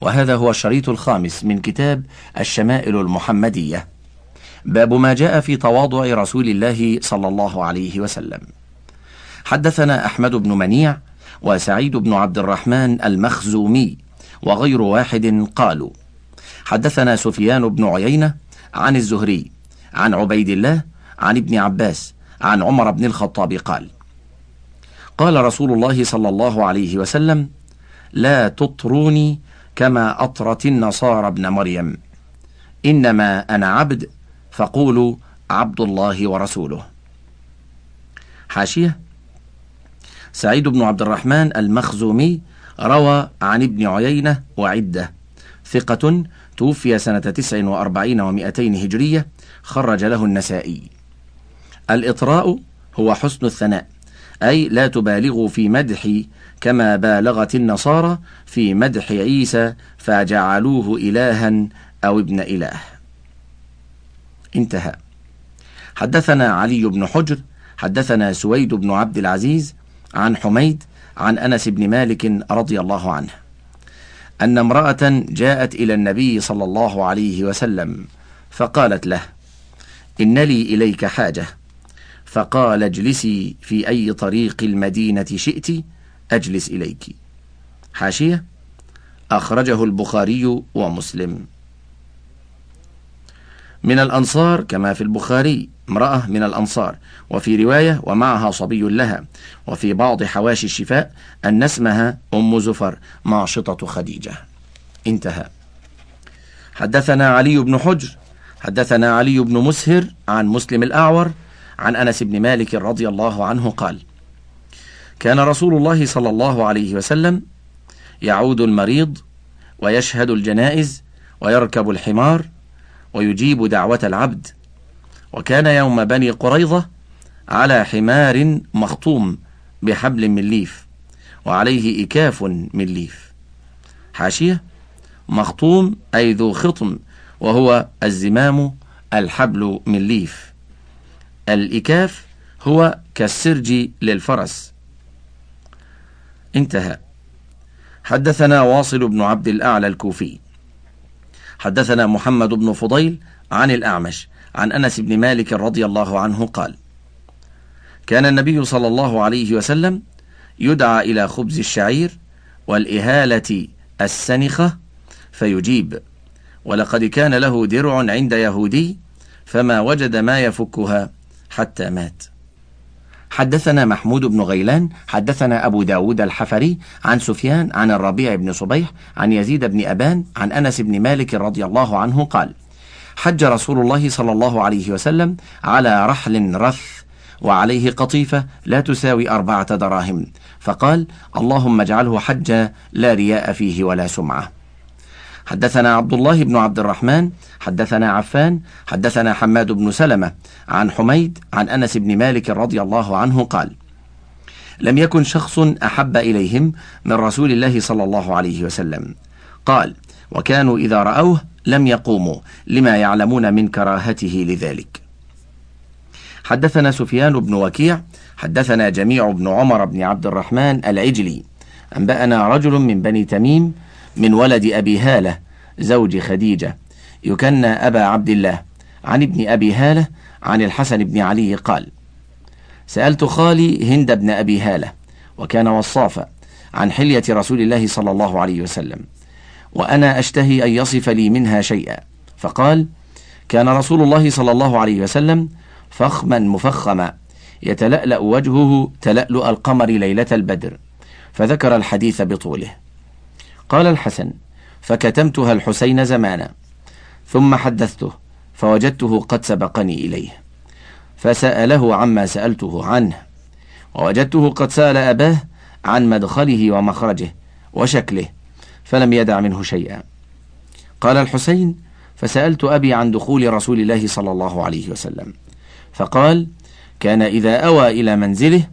وهذا هو الشريط الخامس من كتاب الشمائل المحمدية. باب ما جاء في تواضع رسول الله صلى الله عليه وسلم. حدثنا أحمد بن منيع وسعيد بن عبد الرحمن المخزومي وغير واحد قالوا حدثنا سفيان بن عيينة عن الزهري عن عبيد الله عن ابن عباس عن عمر بن الخطاب قال قال رسول الله صلى الله عليه وسلم لا تطروني كما أطرت النصارى ابن مريم. إنما أنا عبد فقولوا عبد الله ورسوله. حاشية. سعيد بن عبد الرحمن المخزومي روى عن ابن عيينة وعدة. ثقة توفي سنة تسع وأربعين ومائتين هجرية خرج له النسائي. الإطراء هو حسن الثناء أي لا تبالغوا في مدح كما بالغت النصارى في مدح عيسى فجعلوه إلها أو ابن إله. انتهى. حدثنا علي بن حجر حدثنا سويد بن عبد العزيز عن حميد عن أنس بن مالك رضي الله عنه أن امرأة جاءت إلى النبي صلى الله عليه وسلم فقالت له إن لي إليك حاجة فقال اجلسي في أي طريق المدينة شئت أجلس إليك. حاشية. أخرجه البخاري ومسلم. من الأنصار كما في البخاري امرأة من الأنصار. وفي رواية ومعها صبي لها. وفي بعض حواشي الشفاء أن اسمها أم زفر ماشطة خديجة. انتهى. حدثنا علي بن حجر. حدثنا علي بن مسهر عن مسلم الأعور عن أنس بن مالك رضي الله عنه قال كان رسول الله صلى الله عليه وسلم يعود المريض ويشهد الجنائز ويركب الحمار ويجيب دعوة العبد. وكان يوم بني قريظة على حمار مخطوم بحبل من ليف وعليه إكاف من ليف. حاشية مخطوم أي ذو خطم وهو الزمام الحبل من ليف. الإكاف هو كالسرج للفرس. انتهى. حدثنا واصل بن عبد الأعلى الكوفي. حدثنا محمد بن فضيل عن الأعمش عن أنس بن مالك رضي الله عنه قال كان النبي صلى الله عليه وسلم يدعى إلى خبز الشعير والإهالة السنخة فيجيب ولقد كان له درع عند يهودي فما وجد ما يفكها حتى مات. حدثنا محمود بن غيلان حدثنا أبو داود الحفري عن سفيان عن الربيع بن صبيح عن يزيد بن أبان عن أنس بن مالك رضي الله عنه قال حج رسول الله صلى الله عليه وسلم على رحل رث وعليه قطيفة لا تساوي أربعة دراهم فقال اللهم اجعله حجا لا رياء فيه ولا سمعة. حدثنا عبد الله بن عبد الرحمن حدثنا عفان حدثنا حماد بن سلمة عن حميد عن أنس بن مالك رضي الله عنه قال لم يكن شخص أحب إليهم من رسول الله صلى الله عليه وسلم. قال وكانوا إذا رأوه لم يقوموا لما يعلمون من كراهته لذلك. حدثنا سفيان بن وكيع حدثنا جميع بن عمر بن عبد الرحمن العجلي. أنبأنا رجل من بني تميم من ولد أبي هالة زوج خديجة. يكنى أبا عبد الله. عن ابن أبي هالة عن الحسن بن علي قال سألت خالي هند بن أبي هالة وكان وصافا عن حلية رسول الله صلى الله عليه وسلم. وأنا أشتهي أن يصف لي منها شيئا. فقال كان رسول الله صلى الله عليه وسلم فخما مفخما يتلألأ وجهه تلألؤ القمر ليلة البدر. فذكر الحديث بطوله. قال الحسن فكتمتها الحسين زمانا ثم حدثته فوجدته قد سبقني إليه فسأله عما سألته عنه ووجدته قد سأل أباه عن مدخله ومخرجه وشكله فلم يدع منه شيئا. قال الحسين فسألت أبي عن دخول رسول الله صلى الله عليه وسلم فقال كان إذا أوى إلى منزله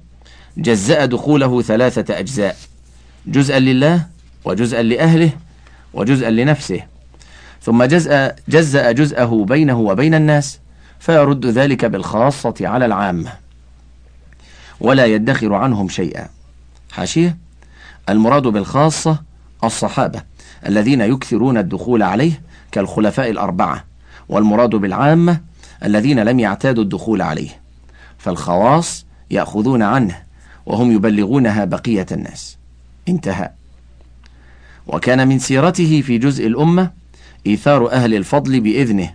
جزأ دخوله ثلاثة أجزاء جزءا لله وجزءا لأهله وجزءا لنفسه ثم جزأ, جزأ جزءه بينه وبين الناس فيرد ذلك بالخاصة على العامة ولا يدخر عنهم شيئا. حاشية؟ المراد بالخاصة الصحابة الذين يكثرون الدخول عليه كالخلفاء الأربعة والمراد بالعامة الذين لم يعتادوا الدخول عليه فالخواص يأخذون عنه وهم يبلغونها بقية الناس. انتهى. وكان من سيرته في جزء الأمة إيثار أهل الفضل بإذنه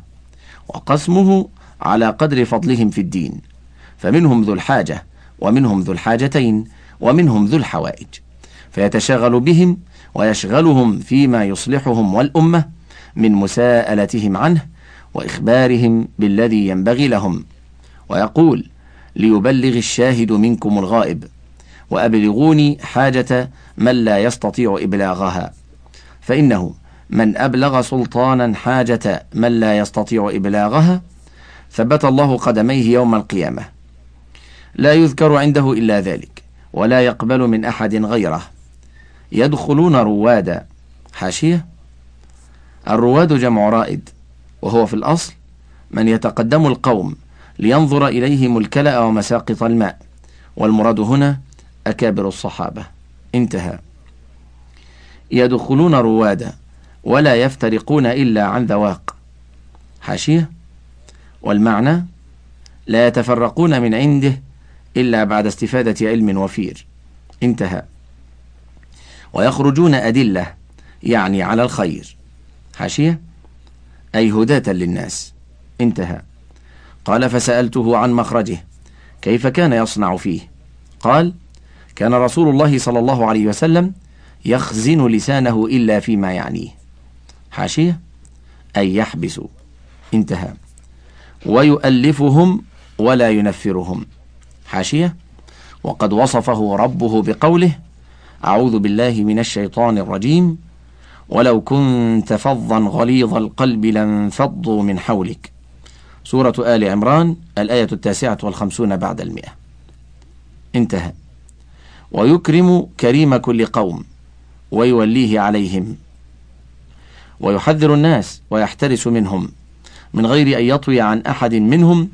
وقسمه على قدر فضلهم في الدين فمنهم ذو الحاجة ومنهم ذو الحاجتين ومنهم ذو الحوائج فيتشاغل بهم ويشغلهم فيما يصلحهم والأمة من مساءلتهم عنه وإخبارهم بالذي ينبغي لهم ويقول ليبلغ الشاهد منكم الغائب وأبلغوني حاجة من لا يستطيع إبلاغها. فإنه من أبلغ سلطانا حاجة من لا يستطيع إبلاغها ثبت الله قدميه يوم القيامة. لا يذكر عنده إلا ذلك ولا يقبل من أحد غيره. يدخلون روادا حاشية. الرواد جمع رائد وهو في الأصل من يتقدم القوم لينظر إليهم الكلأ ومساقط الماء. والمراد هنا أكابر الصحابة. انتهى. يدخلون روادا ولا يفترقون إلا عن ذواق. حاشية. والمعنى لا يتفرقون من عنده إلا بعد استفادة علم وفير. انتهى. ويخرجون أدلة يعني على الخير. حاشية. أي هداة للناس. انتهى. قال فسألته عن مخرجه كيف كان يصنع فيه؟ قال كان رسول الله صلى الله عليه وسلم يخزن لسانه إلا فيما يعنيه. حاشية؟ أي يحبس. انتهى. ويؤلفهم ولا ينفرهم. حاشية؟ وقد وصفه ربه بقوله أعوذ بالله من الشيطان الرجيم. ولو كنت فظا غليظ القلب لانفضوا من حولك. سورة آل عمران الآية التاسعة والخمسون بعد المئة. انتهى. ويكرم كريم كل قوم ويوليه عليهم ويحذر الناس ويحترس منهم من غير أن يطوي عن أحد منهم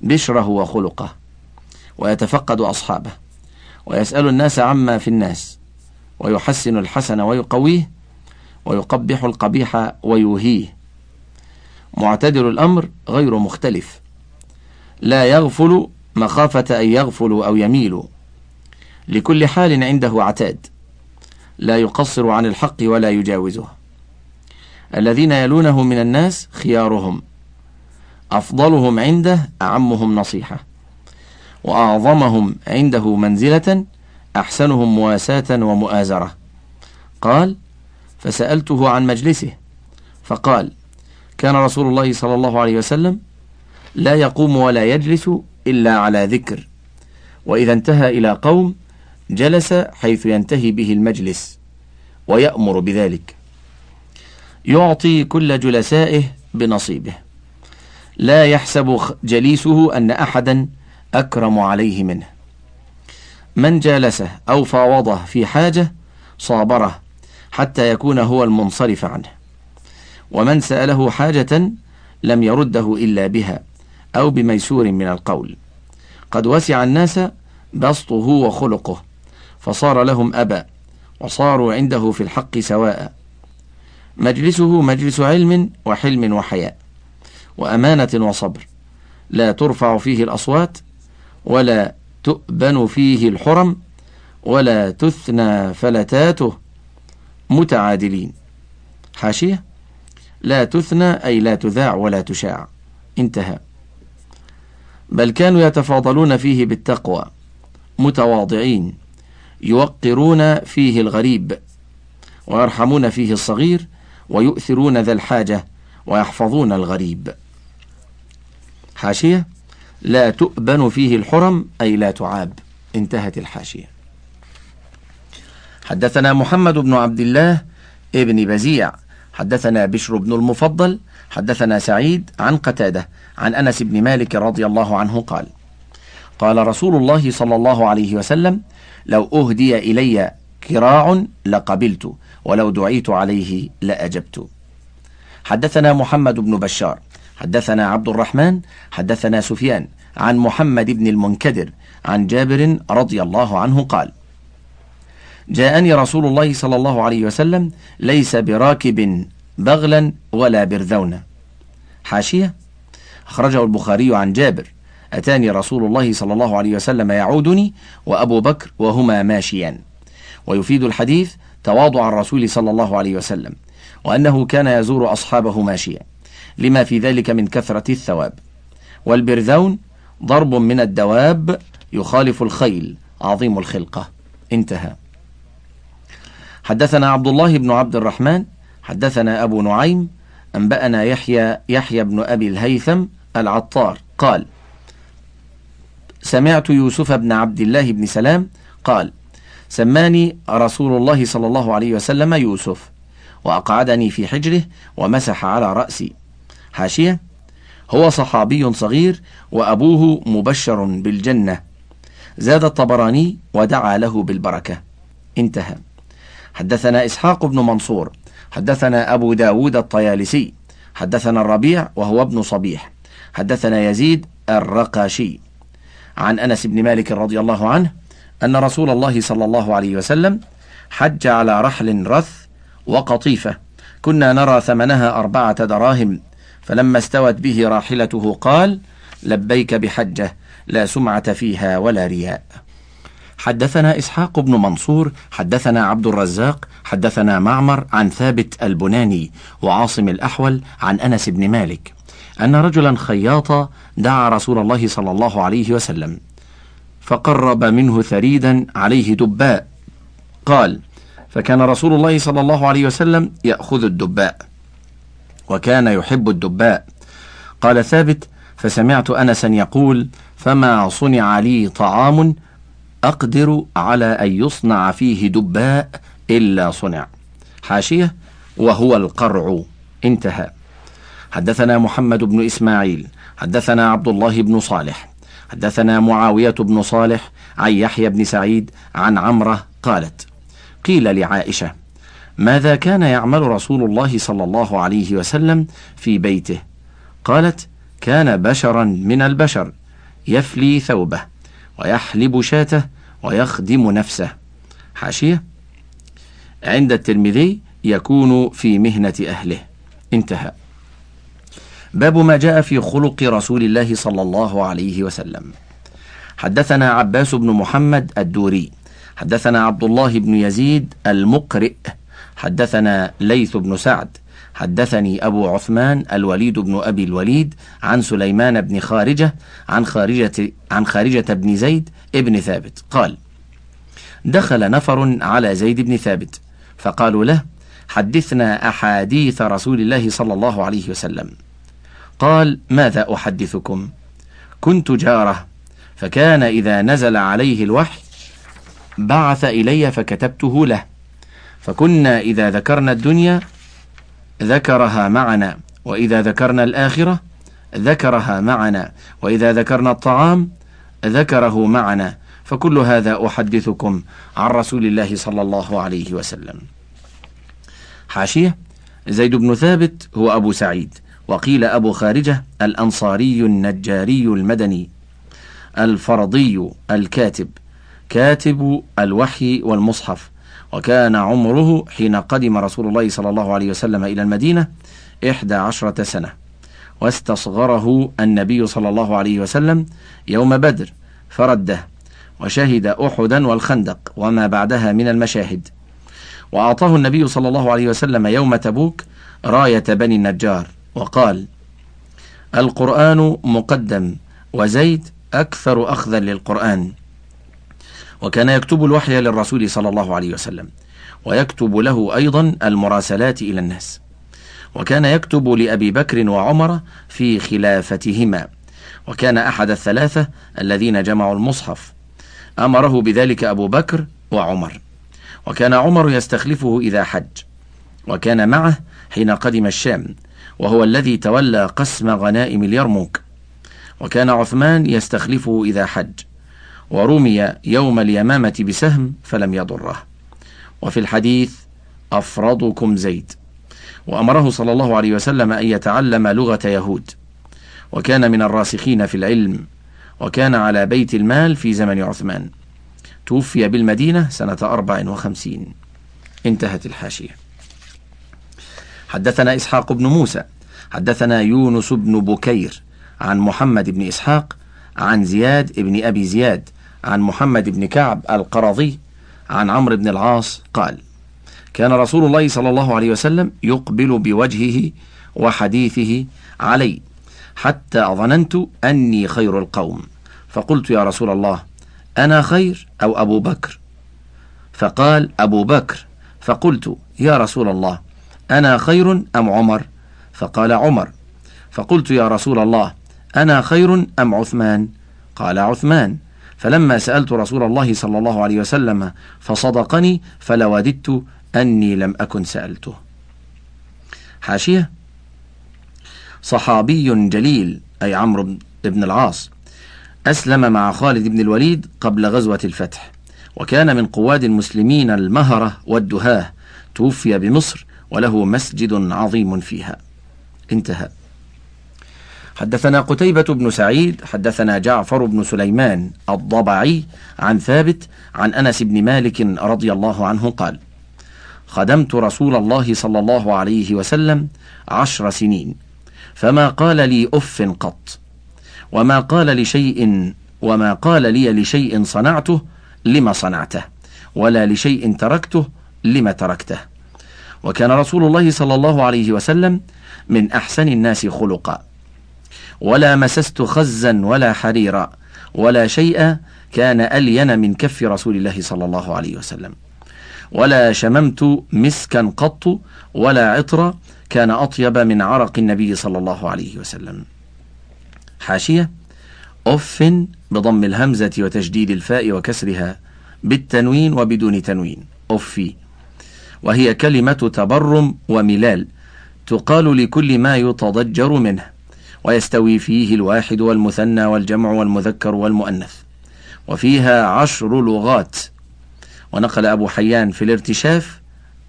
بشره وخلقه ويتفقد أصحابه ويسأل الناس عما في الناس ويحسن الحسن ويقويه ويقبح القبيح ويوهيه معتدل الأمر غير مختلف لا يغفل مخافة أن يغفلوا أو يميلوا لكل حال عنده عتاد. لا يقصر عن الحق ولا يجاوزه. الذين يلونه من الناس خيارهم. أفضلهم عنده أعمهم نصيحة. وأعظمهم عنده منزلة أحسنهم مواساة ومؤازرة. قال فسألته عن مجلسه. فقال كان رسول الله صلى الله عليه وسلم لا يقوم ولا يجلس إلا على ذكر. وإذا انتهى إلى قوم جلس حيث ينتهي به المجلس ويأمر بذلك. يعطي كل جلسائه بنصيبه. لا يحسب جليسه أن أحدا أكرم عليه منه. من جالسه أو فاوضه في حاجة صابره حتى يكون هو المنصرف عنه. ومن سأله حاجة لم يرده إلا بها أو بميسور من القول. قد وسع الناس بسطه وخلقه. فصار لهم أبا وصاروا عنده في الحق سواء. مجلسه مجلس علم وحلم وحياء وأمانة وصبر. لا ترفع فيه الأصوات ولا تؤبن فيه الحرم ولا تثنى فلتاته. متعادلين. حاشية. لا تثنى أي لا تذاع ولا تشاع. انتهى. بل كانوا يتفاضلون فيه بالتقوى. متواضعين. يوقرون فيه الغريب ويرحمون فيه الصغير ويؤثرون ذا الحاجة ويحفظون الغريب. حاشية لا تؤبن فيه الحرم أي لا تعاب. انتهت الحاشية. حدثنا محمد بن عبد الله ابن بزيع. حدثنا بشر بن المفضل. حدثنا سعيد عن قتادة عن أنس بن مالك رضي الله عنه قال قال رسول الله صلى الله عليه وسلم لو أهدي إلي كراع لقبلت ولو دعيت عليه لأجبت. حدثنا محمد بن بشار حدثنا عبد الرحمن حدثنا سفيان عن محمد بن المنكدر عن جابر رضي الله عنه قال جاءني رسول الله صلى الله عليه وسلم ليس براكب بغلا ولا برذونا حاشية؟ أخرجه البخاري عن جابر. أتاني رسول الله صلى الله عليه وسلم يعودني وأبو بكر وهما ماشيان. ويفيد الحديث تواضع الرسول صلى الله عليه وسلم وأنه كان يزور أصحابه ماشيا لما في ذلك من كثرة الثواب. والبرذون ضرب من الدواب يخالف الخيل عظيم الخلقة. انتهى. حدثنا عبد الله بن عبد الرحمن حدثنا أبو نعيم أنبأنا يحيى يحيى بن أبي الهيثم العطار قال سمعت يوسف بن عبد الله بن سلام قال سماني رسول الله صلى الله عليه وسلم يوسف وأقعدني في حجره ومسح على رأسي. حاشية هو صحابي صغير وأبوه مبشر بالجنة. زاد الطبراني ودعا له بالبركة. انتهى. حدثنا إسحاق بن منصور حدثنا أبو داود الطيالسي حدثنا الربيع وهو ابن صبيح حدثنا يزيد الرقاشي. عن أنس بن مالك رضي الله عنه أن رسول الله صلى الله عليه وسلم حج على رحل رث وقطيفة. كنا نرى ثمنها أربعة دراهم فلما استوت به راحلته قال لبيك بحجة لا سمعة فيها ولا رياء. حدثنا إسحاق بن منصور حدثنا عبد الرزاق حدثنا معمر عن ثابت البناني وعاصم الأحول عن أنس بن مالك. أن رجلا خياطا دعا رسول الله صلى الله عليه وسلم فقرب منه ثريدا عليه دباء. قال فكان رسول الله صلى الله عليه وسلم يأخذ الدباء وكان يحب الدباء. قال ثابت فسمعت أنسا يقول فما صنع لي طعام أقدر على أن يصنع فيه دباء إلا صنع. حاشية وهو القرع. انتهى. حدثنا محمد بن إسماعيل حدثنا عبد الله بن صالح حدثنا معاوية بن صالح عن يحيى بن سعيد عن عمرة قالت قيل لعائشة ماذا كان يعمل رسول الله صلى الله عليه وسلم في بيته؟ قالت كان بشرا من البشر يفلي ثوبه ويحلب شاته ويخدم نفسه. حاشية عند الترمذي يكون في مهنة أهله. انتهى. باب ما جاء في خلق رسول الله صلى الله عليه وسلم. حدثنا عباس بن محمد الدوري حدثنا عبد الله بن يزيد المقرئ حدثنا ليث بن سعد حدثني أبو عثمان الوليد بن أبي الوليد عن سليمان بن خارجة عن خارجة عن خارجة بن زيد ابن ثابت. قال دخل نفر على زيد بن ثابت فقالوا له حدثنا أحاديث رسول الله صلى الله عليه وسلم. قال ماذا أحدثكم؟ كنت جارة. فكان إذا نزل عليه الوحي بعث إلي فكتبته له. فكنا إذا ذكرنا الدنيا ذكرها معنا. وإذا ذكرنا الآخرة ذكرها معنا. وإذا ذكرنا الطعام ذكره معنا. فكل هذا أحدثكم عن رسول الله صلى الله عليه وسلم. حاشية زيد بن ثابت هو أبو سعيد. وقيل أبو خارجة الأنصاري النجاري المدني الفرضي الكاتب كاتب الوحي والمصحف وكان عمره حين قدم رسول الله صلى الله عليه وسلم إلى المدينة إحدى عشرة سنة واستصغره النبي صلى الله عليه وسلم يوم بدر فرده وشهد أحدا والخندق وما بعدها من المشاهد وأعطاه النبي صلى الله عليه وسلم يوم تبوك راية بني النجار. وقال القرآن مقدم وزيد أكثر أخذا للقرآن. وكان يكتب الوحي للرسول صلى الله عليه وسلم ويكتب له أيضا المراسلات إلى الناس. وكان يكتب لأبي بكر وعمر في خلافتهما. وكان أحد الثلاثة الذين جمعوا المصحف. أمره بذلك أبو بكر وعمر. وكان عمر يستخلفه إذا حج. وكان معه حين قدم الشام. وهو الذي تولى قسم غنائم اليرموك. وكان عثمان يستخلفه إذا حج ورمي يوم اليمامة بسهم فلم يضره. وفي الحديث أفرضكم زيد وأمره صلى الله عليه وسلم أن يتعلم لغة يهود. وكان من الراسخين في العلم وكان على بيت المال في زمن عثمان. توفي بالمدينة سنة أربع وخمسين. انتهت الحاشية. حدثنا إسحاق بن موسى حدثنا يونس بن بكير عن محمد بن إسحاق عن زياد بن أبي زياد عن محمد بن كعب القرظي عن عمرو بن العاص قال كان رسول الله صلى الله عليه وسلم يقبل بوجهه وحديثه علي حتى ظننت أني خير القوم. فقلت يا رسول الله أنا خير أو أبو بكر؟ فقال أبو بكر فقلت يا رسول الله أنا خير أم عمر؟ فقال عمر. فقلت يا رسول الله أنا خير أم عثمان؟ قال عثمان. فلما سألت رسول الله صلى الله عليه وسلم فصدقني فلوددت أني لم أكن سألته. حاشية. صحابي جليل أي عمرو بن العاص أسلم مع خالد بن الوليد قبل غزوة الفتح وكان من قواد المسلمين المهرة والدهاه توفي بمصر وله مسجد عظيم فيها. انتهى. حدثنا قتيبة بن سعيد حدثنا جعفر بن سليمان الضبعي عن ثابت عن أنس بن مالك رضي الله عنه قال خدمت رسول الله صلى الله عليه وسلم عشر سنين فما قال لي أف قط وما قال لشيء وما قال لي لشيء صنعته لما صنعته ولا لشيء تركته لما تركته. وكان رسول الله صلى الله عليه وسلم من أحسن الناس خلقا. ولا مسست خزا ولا حريرا ولا شيء كان ألين من كف رسول الله صلى الله عليه وسلم. ولا شممت مسكا قط ولا عطرا كان أطيب من عرق النبي صلى الله عليه وسلم. حاشية أف بضم الهمزة وتشديد الفاء وكسرها بالتنوين وبدون تنوين. أفي. وهي كلمة تبرم وملال تقال لكل ما يتضجر منه ويستوي فيه الواحد والمثنى والجمع والمذكر والمؤنث وفيها عشر لغات. ونقل أبو حيان في الارتشاف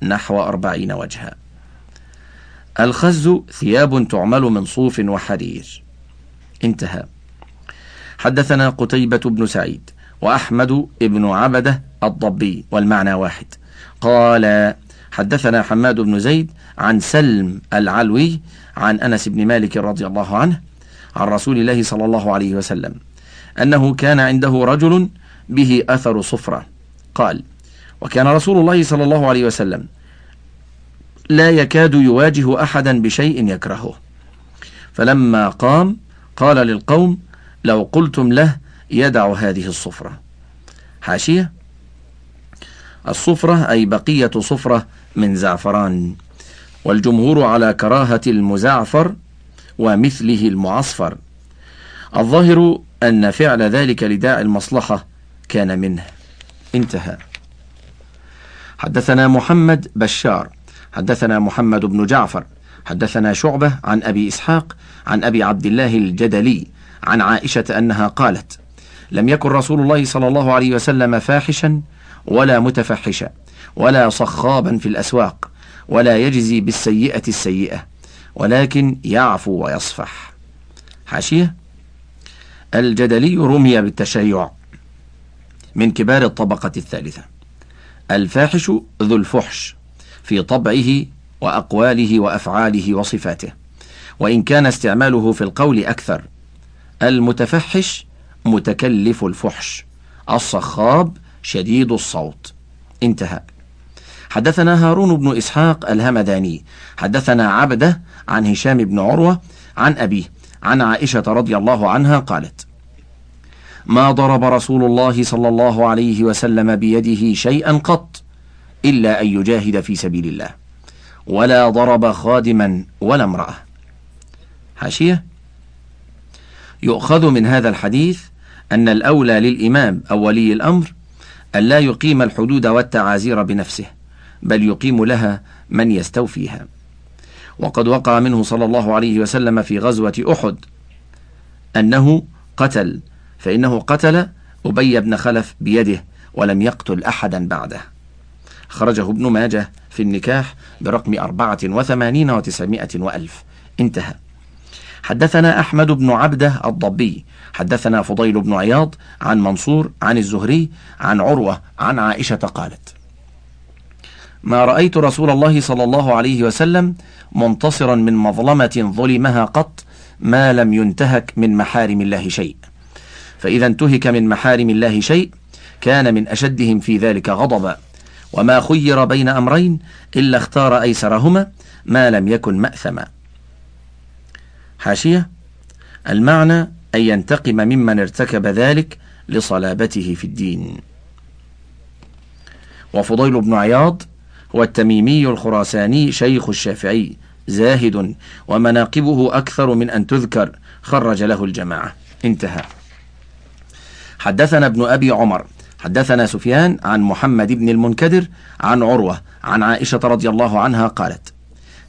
نحو أربعين وجها. الخز ثياب تعمل من صوف وحرير. انتهى. حدثنا قتيبة بن سعيد وأحمد بن عبدة الضبي والمعنى واحد. قال حدثنا حماد بن زيد عن سلم العلوي عن أنس بن مالك رضي الله عنه عن رسول الله صلى الله عليه وسلم أنه كان عنده رجل به أثر صفرة. قال وكان رسول الله صلى الله عليه وسلم لا يكاد يواجه أحدا بشيء يكرهه. فلما قام قال للقوم لو قلتم له يدع هذه الصفرة. حاشية الصفرة أي بقية صفرة من زعفران. والجمهور على كراهة المزعفر ومثله المعصفر. الظاهر أن فعل ذلك لداعي المصلحة كان منه. انتهى. حدثنا محمد بشار حدثنا محمد بن جعفر حدثنا شعبة عن أبي إسحاق عن أبي عبد الله الجدلي عن عائشة أنها قالت لم يكن رسول الله صلى الله عليه وسلم فاحشا ولا متفحشا ولا صخابا في الأسواق ولا يجزي بالسيئة السيئة ولكن يعفو ويصفح. حاشية؟ الجدلي رمي بالتشيع من كبار الطبقة الثالثة. الفاحش ذو الفحش في طبعه وأقواله وأفعاله وصفاته وإن كان استعماله في القول أكثر. المتفحش متكلف الفحش الصخاب شديد الصوت. انتهى. حدثنا هارون بن إسحاق الهمداني. حدثنا عبده عن هشام بن عروة عن أبيه عن عائشة رضي الله عنها قالت ما ضرب رسول الله صلى الله عليه وسلم بيده شيئا قط إلا أن يجاهد في سبيل الله ولا ضرب خادما ولا امرأة. حاشية. يؤخذ من هذا الحديث أن الأولى للإمام أو ولي الأمر أن لا يقيم الحدود والتعازير بنفسه بل يقيم لها من يستوفيها. وقد وقع منه صلى الله عليه وسلم في غزوة أحد أنه قتل فإنه قتل أبي بن خلف بيده ولم يقتل أحدا بعده. خرجه ابن ماجه في النكاح برقم أربعة وثمانين وتسعمائة وألف. انتهى. حدثنا أحمد بن عبده الضبي حدثنا فضيل بن عياض عن منصور عن الزهري عن عروة عن عائشة قالت ما رأيت رسول الله صلى الله عليه وسلم منتصرا من مظلمة ظلمها قط ما لم ينتهك من محارم الله شيء. فإذا انتهك من محارم الله شيء كان من أشدهم في ذلك غضبا. وما خير بين أمرين إلا اختار أيسرهما ما لم يكن مأثما. حاشية. المعنى أن ينتقم ممن ارتكب ذلك لصلابته في الدين. وفضيل بن عياض هو التميمي الخراساني شيخ الشافعي زاهد ومناقبه أكثر من أن تذكر خرج له الجماعة. انتهى. حدثنا ابن أبي عمر حدثنا سفيان عن محمد بن المنكدر عن عروة عن عائشة رضي الله عنها قالت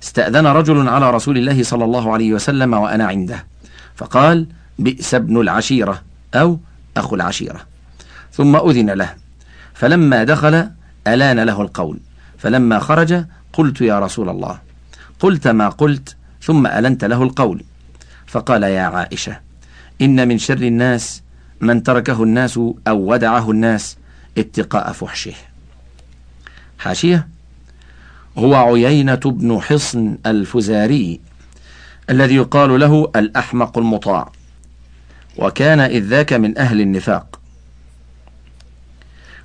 استأذن رجل على رسول الله صلى الله عليه وسلم وأنا عنده. فقال بئس ابن العشيرة أو أخو العشيرة ثم أذن له. فلما دخل ألان له القول. فلما خرج قلت يا رسول الله. قلت ما قلت ثم ألنت له القول. فقال يا عائشة إن من شر الناس من تركه الناس أو ودعه الناس اتقاء فحشه حاشية هو عيينة بن حصن الفزاري الذي يقال له الأحمق المطاع وكان إذ ذاك من أهل النفاق.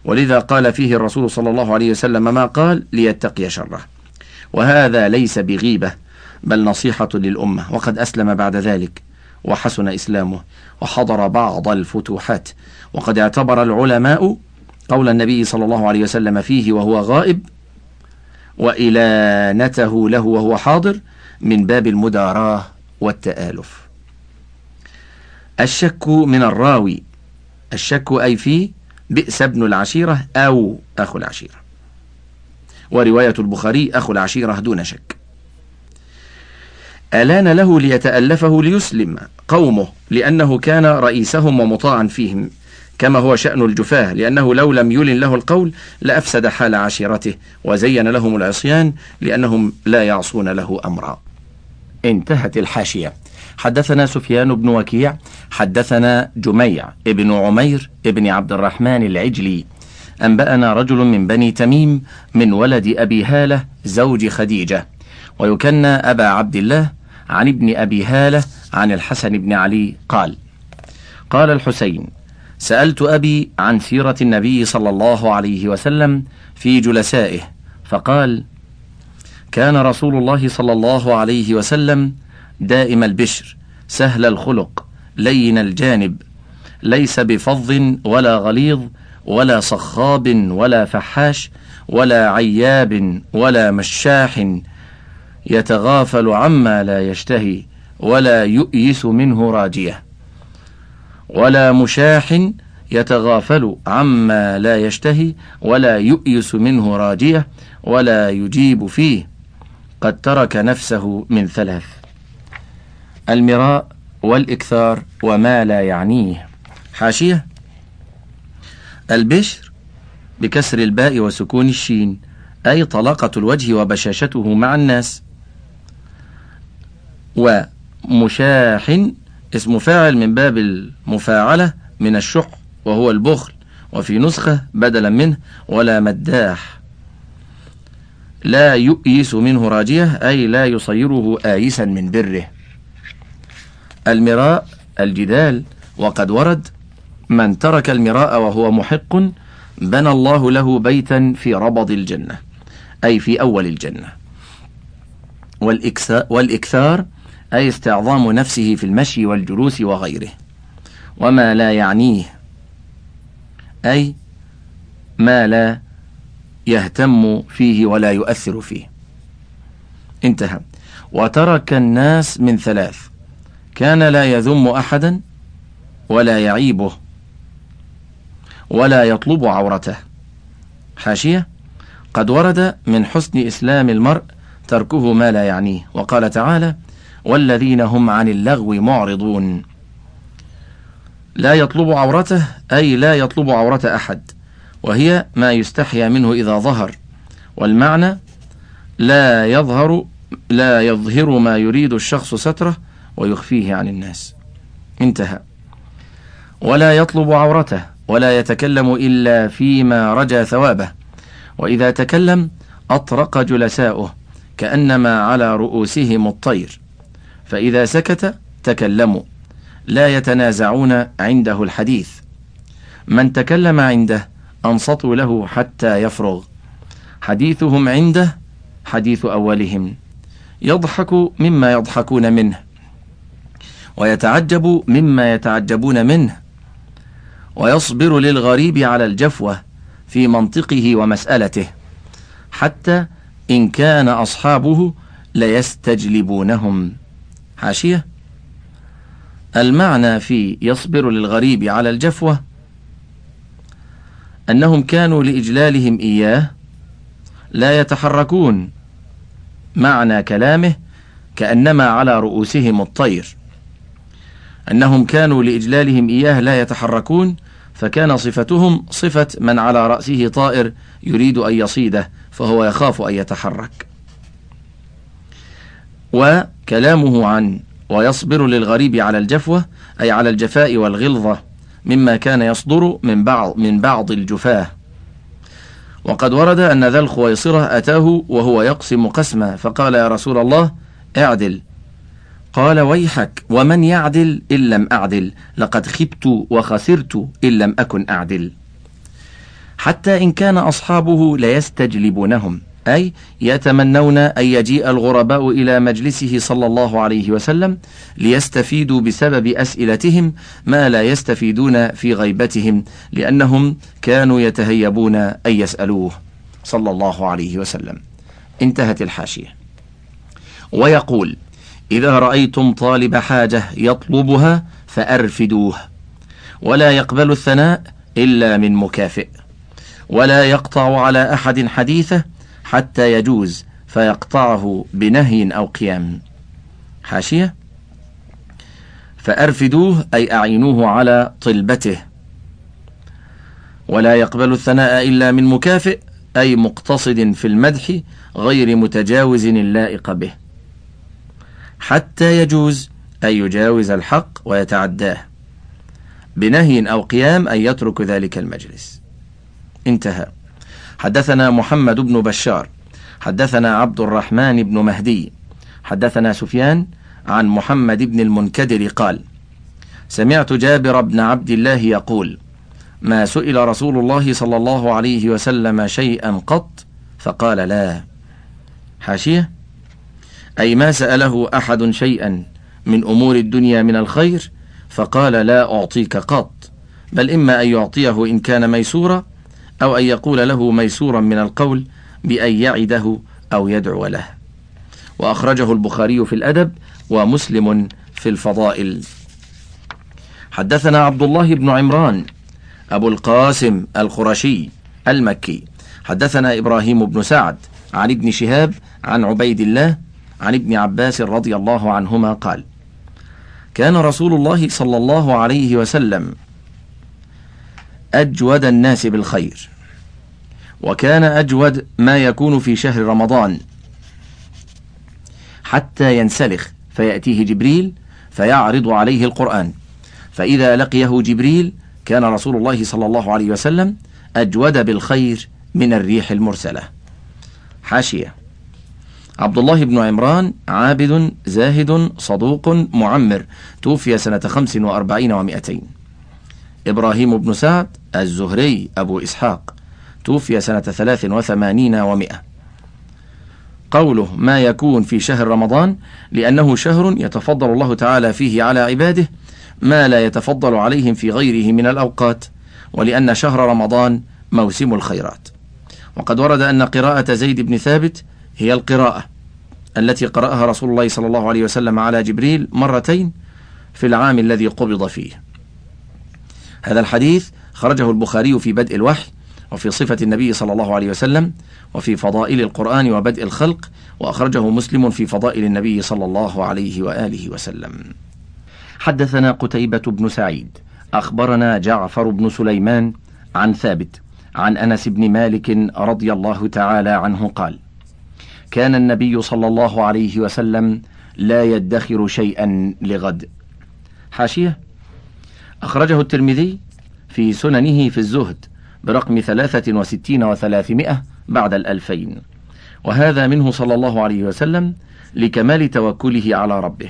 ولذا قال فيه الرسول صلى الله عليه وسلم ما قال؟ ليتقي شره. وهذا ليس بغيبة بل نصيحة للأمة وقد أسلم بعد ذلك وحسن إسلامه وحضر بعض الفتوحات وقد اعتبر العلماء قول النبي صلى الله عليه وسلم فيه وهو غائب وإلانته له وهو حاضر من باب المداراة والتآلف. الشك من الراوي. الشك أي في بئس ابن العشيرة أو أخو العشيرة. ورواية البخاري أخو العشيرة دون شك. ألان له ليتألفه ليسلم قومه لأنه كان رئيسهم ومطاعا فيهم. كما هو شأن الجفاه لأنه لو لم يلن له القول لأفسد حال عشيرته وزين لهم العصيان لأنهم لا يعصون له أمرا. انتهت الحاشية. حدثنا سفيان بن وكيع حدثنا جميع ابن عمير ابن عبد الرحمن العجلي. أنبأنا رجل من بني تميم من ولد أبي هالة زوج خديجة ويكنى أبا عبد الله عن ابن أبي هالة عن الحسن بن علي قال قال الحسين سألت أبي عن سيرة النبي صلى الله عليه وسلم في جلسائه فقال كان رسول الله صلى الله عليه وسلم دائم البشر سهل الخلق لين الجانب ليس بفظ ولا غليظ ولا صخاب ولا فحاش ولا عياب ولا مشاح يتغافل عما لا يشتهي ولا يؤيس منه راجيه. ولا مشاح يتغافل عما لا يشتهي ولا يؤيس منه راجيه ولا يجيب فيه. قد ترك نفسه من ثلاث المراء والإكثار وما لا يعنيه. حاشية البشر بكسر الباء وسكون الشين أي طلاقة الوجه وبشاشته مع الناس. ومشاح اسم فاعل من باب المفاعلة من الشح وهو البخل وفي نسخة بدلا منه ولا مداح. لا يؤيس منه راجية أي لا يصيره آيسا من بره. المراء الجدال وقد ورد من ترك المراء وهو محق بنى الله له بيتا في ربض الجنة أي في أول الجنة. والإكثار أي استعظام نفسه في المشي والجلوس وغيره. وما لا يعنيه أي ما لا يهتم فيه ولا يؤثر فيه. انتهى. وترك الناس من ثلاث كان لا يذم أحدا ولا يعيبه ولا يطلب عورته. حاشية قد ورد من حسن إسلام المرء تركه ما لا يعنيه. وقال تعالى والذين هم عن اللغو معرضون. لا يطلب عورته أي لا يطلب عورة أحد وهي ما يستحيا منه إذا ظهر. والمعنى لا يظهر لا يظهر ما يريد الشخص ستره ويخفيه عن الناس. انتهى. ولا يطلب عورته ولا يتكلم إلا فيما رجى ثوابه. وإذا تكلم أطرق جلساؤه كأنما على رؤوسهم الطير. فإذا سكت تكلموا. لا يتنازعون عنده الحديث. من تكلم عنده أنصتوا له حتى يفرغ. حديثهم عنده حديث أولهم. يضحك مما يضحكون منه. ويتعجب مما يتعجبون منه. ويصبر للغريب على الجفوة في منطقه ومسألته. حتى إن كان أصحابه ليستجلبونهم. حاشية. المعنى في يصبر للغريب على الجفوة أنهم كانوا لإجلالهم إياه لا يتحركون. معنى كلامه كأنما على رؤوسهم الطير. أنهم كانوا لإجلالهم إياه لا يتحركون فكان صفتهم صفة من على رأسه طائر يريد أن يصيده فهو يخاف أن يتحرك. وكلامه عن ويصبر للغريب على الجفوة أي على الجفاء والغلظة مما كان يصدر من بعض من بعض الجفاة. وقد ورد أن ذا الخويصرة أتاه وهو يقسم قسما فقال يا رسول الله اعدل. قال ويحك ومن يعدل إن لم أعدل؟ لقد خبت وخسرت إن لم أكن أعدل. حتى إن كان أصحابه ليستجلبونهم. أي يتمنون أن يجيء الغرباء إلى مجلسه صلى الله عليه وسلم ليستفيدوا بسبب أسئلتهم ما لا يستفيدون في غيبتهم لأنهم كانوا يتهيبون أن يسألوه صلى الله عليه وسلم. انتهت الحاشية. ويقول إذا رأيتم طالب حاجة يطلبها فأرفدوه. ولا يقبل الثناء إلا من مكافئ. ولا يقطع على أحد حديثه حتى يجوز فيقطعه بنهي أو قيام. حاشية. فأرفدوه أي أعينوه على طلبته. ولا يقبل الثناء إلا من مكافئ أي مقتصد في المدح غير متجاوز اللائق به. حتى يجوز أن يجاوز الحق ويتعداه. بنهي أو قيام أن يترك ذلك المجلس. انتهى. حدثنا محمد بن بشار حدثنا عبد الرحمن بن مهدي حدثنا سفيان عن محمد بن المنكدر قال سمعت جابر بن عبد الله يقول ما سئل رسول الله صلى الله عليه وسلم شيئا قط؟ فقال لا. حاشية؟ أي ما سأله أحد شيئا من أمور الدنيا من الخير؟ فقال لا أعطيك قط بل إما أن يعطيه إن كان ميسورا أو أن يقول له ميسورا من القول بأن يعده أو يدعو له. وأخرجه البخاري في الأدب ومسلم في الفضائل. حدثنا عبد الله بن عمران أبو القاسم القرشي المكي. حدثنا إبراهيم بن سعد عن ابن شهاب عن عبيد الله عن ابن عباس رضي الله عنهما قال كان رسول الله صلى الله عليه وسلم أجود الناس بالخير. وكان أجود ما يكون في شهر رمضان. حتى ينسلخ فيأتيه جبريل فيعرض عليه القرآن. فإذا لقيه جبريل كان رسول الله صلى الله عليه وسلم أجود بالخير من الريح المرسلة. حاشية. عبد الله بن عمران عابد زاهد صدوق معمر توفي سنة خمس وأربعين ومائتين. إبراهيم بن سعد الزهري أبو إسحاق. توفي سنة ثلاث وثمانين ومائة قوله ما يكون في شهر رمضان لأنه شهر يتفضل الله تعالى فيه على عباده ما لا يتفضل عليهم في غيره من الأوقات ولأن شهر رمضان موسم الخيرات. وقد ورد أن قراءة زيد بن ثابت هي القراءة التي قرأها رسول الله صلى الله عليه وسلم على جبريل مرتين في العام الذي قبض فيه. هذا الحديث خرجه البخاري في بدء الوحي وفي صفة النبي صلى الله عليه وسلم وفي فضائل القرآن وبدء الخلق وأخرجه مسلم في فضائل النبي صلى الله عليه وآله وسلم. حدثنا قتيبة بن سعيد أخبرنا جعفر بن سليمان عن ثابت عن أنس بن مالك رضي الله تعالى عنه قال كان النبي صلى الله عليه وسلم لا يدخر شيئا لغد. حاشية؟ أخرجه الترمذي في سننه في الزهد برقم ثلاثة وستين وثلاثمائة بعد الألفين. وهذا منه صلى الله عليه وسلم لكمال توكله على ربه.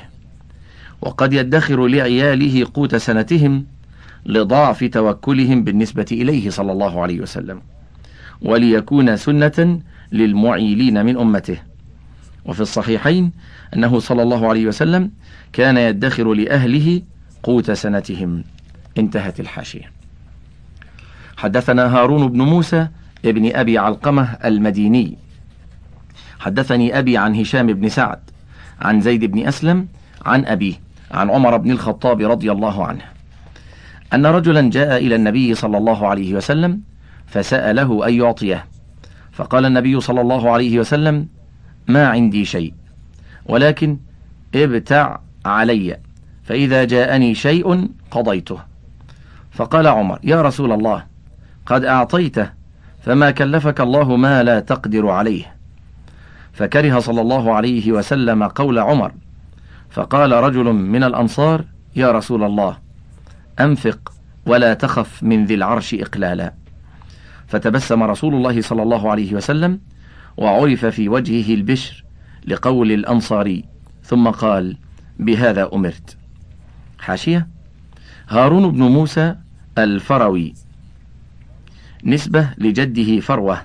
وقد يدخر لعياله قوت سنتهم لضعف توكلهم بالنسبة إليه صلى الله عليه وسلم. وليكون سنة للمعيلين من أمته. وفي الصحيحين أنه صلى الله عليه وسلم كان يدخر لأهله قوت سنتهم. انتهت الحاشية. حدثنا هارون بن موسى ابن أبي علقمة المديني. حدثني أبي عن هشام بن سعد عن زيد بن أسلم عن أبيه عن عمر بن الخطاب رضي الله عنه. أن رجلا جاء إلى النبي صلى الله عليه وسلم فسأله أن يعطيه. فقال النبي صلى الله عليه وسلم ما عندي شيء ولكن ابتع علي فإذا جاءني شيء قضيته. فقال عمر يا رسول الله قد أعطيته فما كلفك الله ما لا تقدر عليه. فكره صلى الله عليه وسلم قول عمر فقال رجل من الأنصار يا رسول الله أنفق ولا تخف من ذي العرش إقلالا. فتبسم رسول الله صلى الله عليه وسلم وعرف في وجهه البشر لقول الأنصاري ثم قال بهذا أمرت. حاشية؟ هارون بن موسى الفروي. نسبة لجده فروة.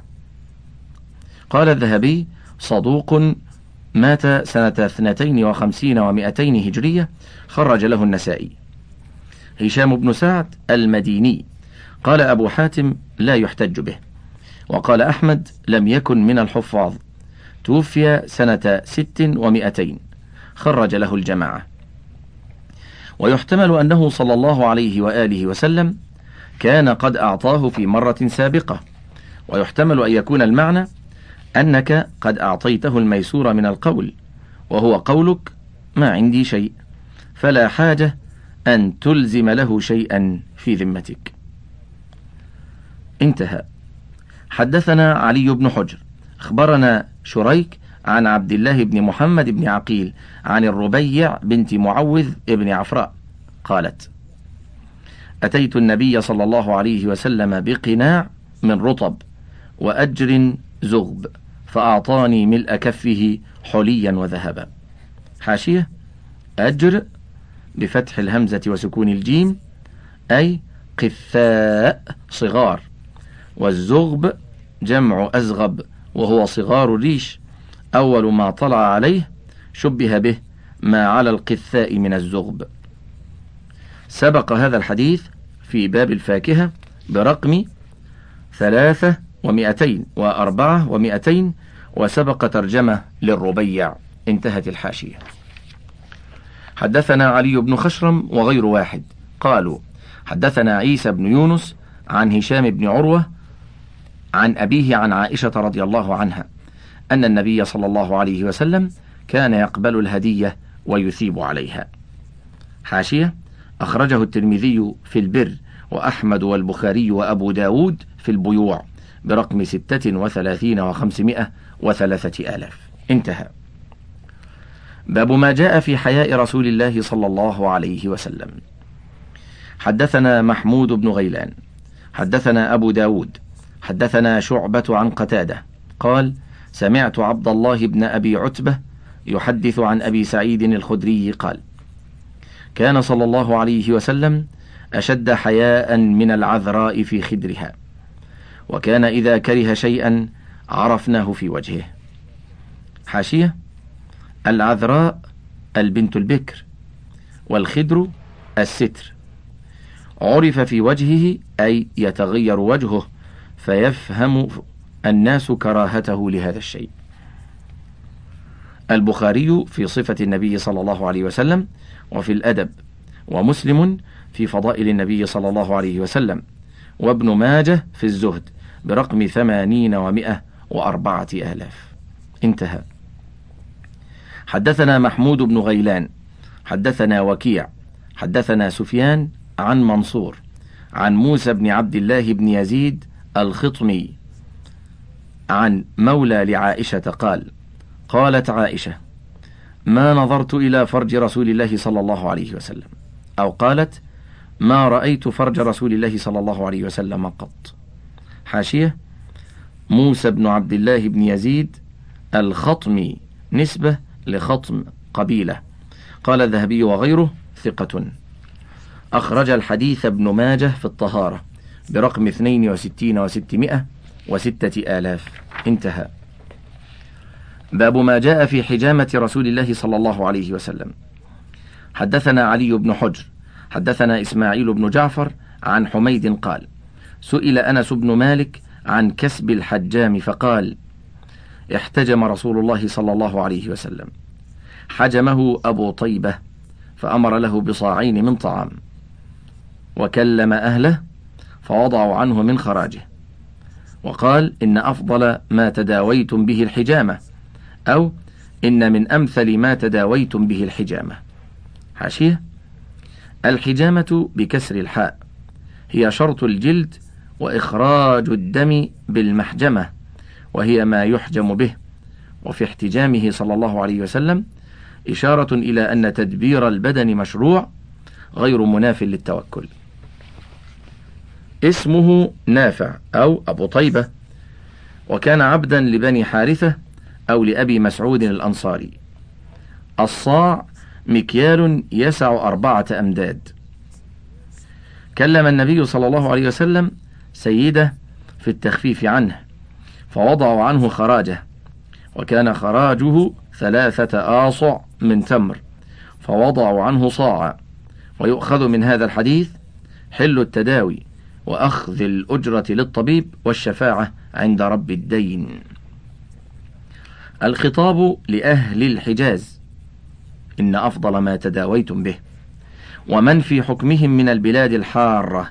قال الذهبي صدوق مات سنة اثنتين وخمسين ومائتين هجرية خرج له النسائي. هشام بن سعد المديني. قال أبو حاتم لا يحتج به. وقال أحمد لم يكن من الحفاظ. توفي سنة ست ومائتين خرج له الجماعة. ويحتمل أنه صلى الله عليه وآله وسلم كان قد أعطاه في مرة سابقة. ويحتمل أن يكون المعنى أنك قد أعطيته الميسور من القول وهو قولك ما عندي شيء فلا حاجة أن تلزم له شيئا في ذمتك. انتهى. حدثنا علي بن حجر أخبرنا شريك عن عبد الله بن محمد بن عقيل عن الربيع بنت معوذ بن عفراء قالت أتيت النبي صلى الله عليه وسلم بقناع من رطب وأجر زغب فأعطاني ملء كفه حليا وذهبا. حاشية أجر بفتح الهمزة وسكون الجيم أي قثاء صغار والزغب جمع أزغب وهو صغار الريش. أول ما طلع عليه شبه به ما على القثاء من الزغب. سبق هذا الحديث في باب الفاكهة برقم ثلاثة ومئتين وأربعة ومئتين وسبق ترجمة للربيع. انتهت الحاشية. حدثنا علي بن خشرم وغير واحد. قالوا حدثنا عيسى بن يونس عن هشام بن عروة عن أبيه عن عائشة رضي الله عنها. أن النبي صلى الله عليه وسلم كان يقبل الهدية ويثيب عليها. حاشية أخرجه الترمذي في البر وأحمد والبخاري وأبو داود في البيوع برقم ستة وثلاثين وخمسمائة وثلاثة آلاف. انتهى. باب ما جاء في حياء رسول الله صلى الله عليه وسلم. حدثنا محمود بن غيلان حدثنا أبو داود حدثنا شعبة عن قتادة قال سمعت عبد الله بن أبي عتبة يحدث عن أبي سعيد الخدري قال كان صلى الله عليه وسلم أشد حياء من العذراء في خدرها وكان إذا كره شيئا عرفناه في وجهه. حاشية العذراء البنت البكر والخدر الستر. عرف في وجهه أي يتغير وجهه فيفهم الناس كراهته لهذا الشيء. البخاري في صفة النبي صلى الله عليه وسلم وفي الأدب ومسلم في فضائل النبي صلى الله عليه وسلم وابن ماجه في الزهد برقم ثمانين ومائة وأربعة آلاف. انتهى. حدثنا محمود بن غيلان حدثنا وكيع حدثنا سفيان عن منصور عن موسى بن عبد الله بن يزيد الخطمي عن مولى لعائشة قال قالت عائشة ما نظرت إلى فرج رسول الله صلى الله عليه وسلم أو قالت ما رأيت فرج رسول الله صلى الله عليه وسلم قط حاشية موسى بن عبد الله بن يزيد الخطمي نسبة لخطم قبيلة قال الذهبي وغيره ثقة أخرج الحديث ابن ماجه في الطهارة برقم 62 و600 وستة آلاف. انتهى. باب ما جاء في حجامة رسول الله صلى الله عليه وسلم. حدثنا علي بن حجر حدثنا إسماعيل بن جعفر عن حميد قال سئل أنس بن مالك عن كسب الحجام فقال احتجم رسول الله صلى الله عليه وسلم. حجمه أبو طيبة فأمر له بصاعين من طعام وكلم أهله فوضعوا عنه من خراجه. وقال إن أفضل ما تداويتم به الحجامة أو إن من أمثل ما تداويتم به الحجامة. حاشية؟ الحجامة بكسر الحاء هي شرط الجلد وإخراج الدم بالمحجمة وهي ما يحجم به. وفي احتجامه صلى الله عليه وسلم إشارة إلى أن تدبير البدن مشروع غير مناف للتوكل. اسمه نافع أو أبو طيبة وكان عبدا لبني حارثة أو لأبي مسعود الأنصاري. الصاع مكيال يسع أربعة أمداد. كلم النبي صلى الله عليه وسلم سيده في التخفيف عنه فوضعوا عنه خراجه وكان خراجه ثلاثة آصع من تمر فوضعوا عنه صاعا. ويؤخذ من هذا الحديث حل التداوي. وأخذ الأجرة للطبيب والشفاعة عند رب الدين. الخطاب لأهل الحجاز. إن أفضل ما تداويتم به. ومن في حكمهم من البلاد الحارة.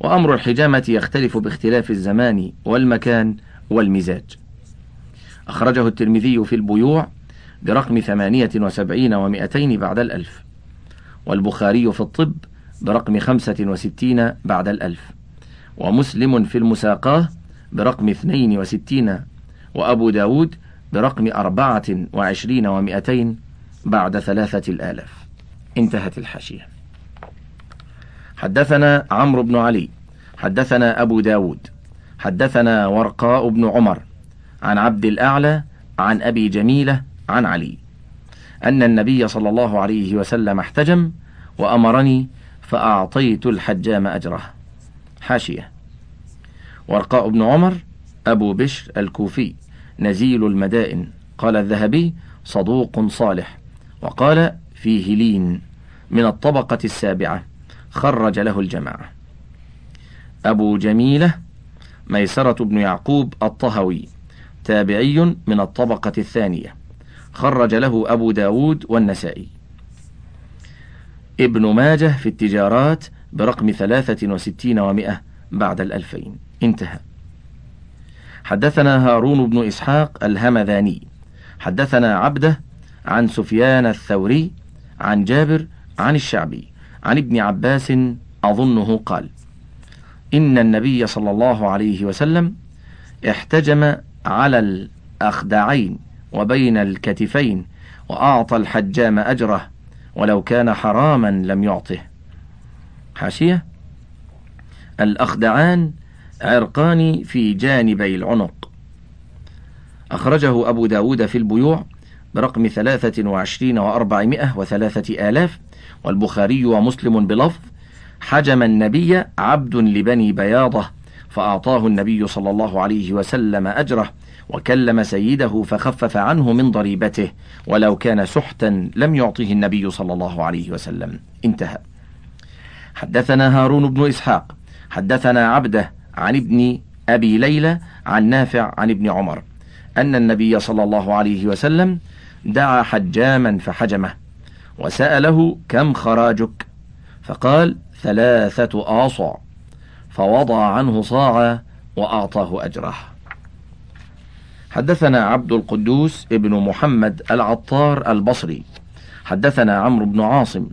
وأمر الحجامة يختلف باختلاف الزمان والمكان والمزاج. أخرجه الترمذي في البيوع برقم ثمانية وسبعين ومائتين بعد الألف. والبخاري في الطب برقم خمسة وستين بعد الألف. ومسلم في المساقاة برقم اثنين وستين. وأبو داود برقم أربعة وعشرين ومائتين بعد ثلاثة الآلاف انتهت الحاشية. حدثنا عمرو بن علي حدثنا أبو داود حدثنا ورقاء بن عمر عن عبد الأعلى عن أبي جميلة عن علي. أن النبي صلى الله عليه وسلم احتجم وأمرني فأعطيت الحجام أجره. حاشية. ورقاء بن عمر أبو بشر الكوفي نزيل المدائن. قال الذهبي صدوق صالح. وقال فيه لين من الطبقة السابعة. خرج له الجماعة. أبو جميلة ميسرة بن يعقوب الطهوي تابعي من الطبقة الثانية. خرج له أبو داود والنسائي. ابن ماجه في التجارات برقم ثلاثة وستين ومائة بعد الألفين. انتهى. حدثنا هارون بن إسحاق الهمذاني. حدثنا عبده عن سفيان الثوري عن جابر عن الشعبي عن ابن عباس أظنه قال إن النبي صلى الله عليه وسلم احتجم على الأخدعين وبين الكتفين وأعطى الحجام أجره ولو كان حراما لم يعطه. حاشية؟ الأخدعان عرقان في جانبي العنق. أخرجه أبو داود في البيوع برقم ثلاثة وعشرين وأربعمائة وثلاثة آلاف والبخاري ومسلم بلفظ حجم النبي عبد لبني بياضة فأعطاه النبي صلى الله عليه وسلم أجره. وكلم سيده فخفف عنه من ضريبته ولو كان سحتا لم يعطه النبي صلى الله عليه وسلم. انتهى. حدثنا هارون بن إسحاق حدثنا عبده عن ابن أبي ليلى عن نافع عن ابن عمر أن النبي صلى الله عليه وسلم دعا حجاما فحجمه وسأله كم خراجك؟ فقال ثلاثة آصع فوضع عنه صاعا وأعطاه أجره. حدثنا عبد القدوس ابن محمد العطار البصري. حدثنا عمرو بن عاصم.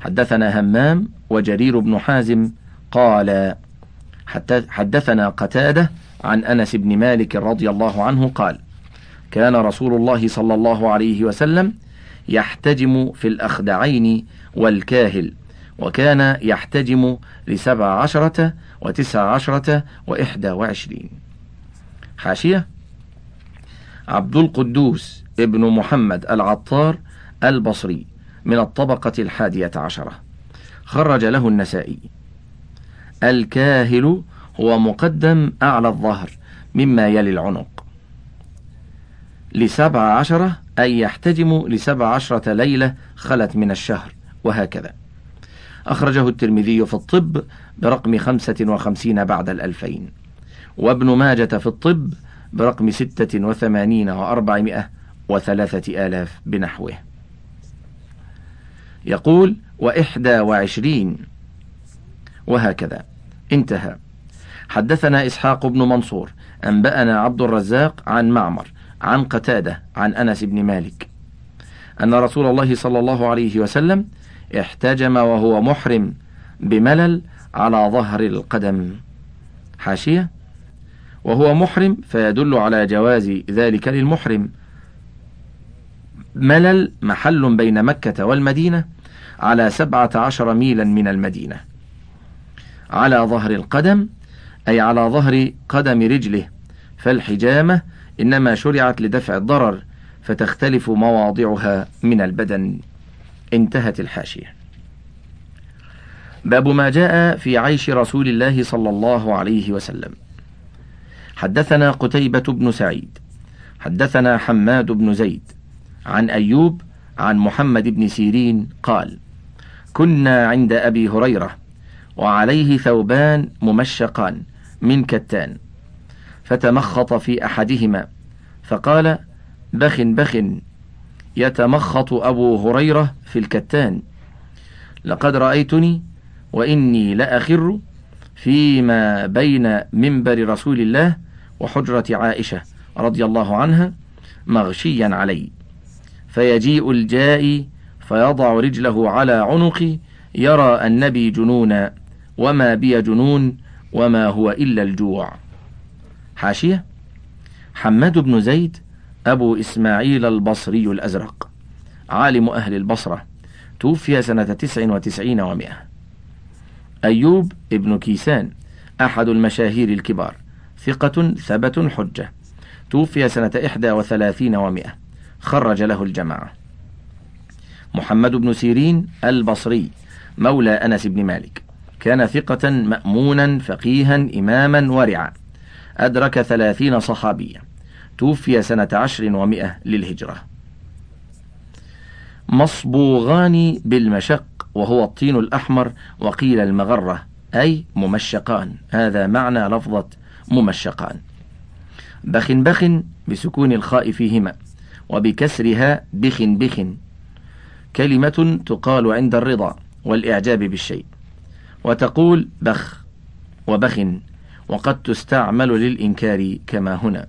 حدثنا همام وجرير بن حازم قال حدثنا قتادة عن أنس بن مالك رضي الله عنه قال كان رسول الله صلى الله عليه وسلم يحتجم في الأخدعين والكاهل وكان يحتجم لسبع عشرة وتسع عشرة وإحدى وعشرين. حاشية؟ عبد القدوس ابن محمد العطار البصري من الطبقة الحادية عشرة. خرج له النسائي. الكاهل هو مقدم أعلى الظهر مما يلي العنق. لسبع عشرة أي يحتجم لسبع عشرة ليلة خلت من الشهر وهكذا. أخرجه الترمذي في الطب برقم خمسة وخمسين بعد الألفين. وابن ماجة في الطب برقم ستة وثمانين وأربعمائة وثلاثة آلاف بنحوه. يقول وإحدى وعشرين وهكذا. انتهى. حدثنا إسحاق بن منصور أنبأنا عبد الرزاق عن معمر عن قتادة عن أنس بن مالك أن رسول الله صلى الله عليه وسلم احتجم وهو محرم بملل على ظهر القدم. حاشية؟ وهو محرم فيدل على جواز ذلك للمحرم. ملل محل بين مكة والمدينة على سبعة عشر ميلا من المدينة. على ظهر القدم أي على ظهر قدم رجله فالحجامة إنما شرعت لدفع الضرر فتختلف مواضعها من البدن. انتهت الحاشية. باب ما جاء في عيش رسول الله صلى الله عليه وسلم. حدثنا قتيبة بن سعيد حدثنا حماد بن زيد عن أيوب عن محمد بن سيرين قال كنا عند أبي هريرة وعليه ثوبان ممشقان من كتان فتمخط في أحدهما فقال بخ بخ يتمخط أبو هريرة في الكتان لقد رأيتني وإني لأخر فيما بين منبر رسول الله وحجرة عائشة رضي الله عنها مغشيا علي. فيجيء الجائي فيضع رجله على عنقي يرى النبي جنونا وما بي جنون وما هو إلا الجوع. حاشية حماد بن زيد أبو إسماعيل البصري الأزرق عالم أهل البصرة توفي سنة تسع وتسعين ومائة. أيوب ابن كيسان أحد المشاهير الكبار ثقة ثبت حجة. توفي سنة إحدى وثلاثين ومائة خرج له الجماعة. محمد بن سيرين البصري مولى أنس بن مالك. كان ثقة مأمونا فقيها إماما ورعا. أدرك ثلاثين صحابيا. توفي سنة عشر ومائة للهجرة. مصبوغان بالمشق وهو الطين الأحمر وقيل المغرة أي ممشقان. هذا معنى لفظة ممشقان. بخ بخ بسكون الخاء فيهما وبكسرها بخ بخ كلمة تقال عند الرضا والإعجاب بالشيء. وتقول بخ وبخ وقد تستعمل للإنكار كما هنا.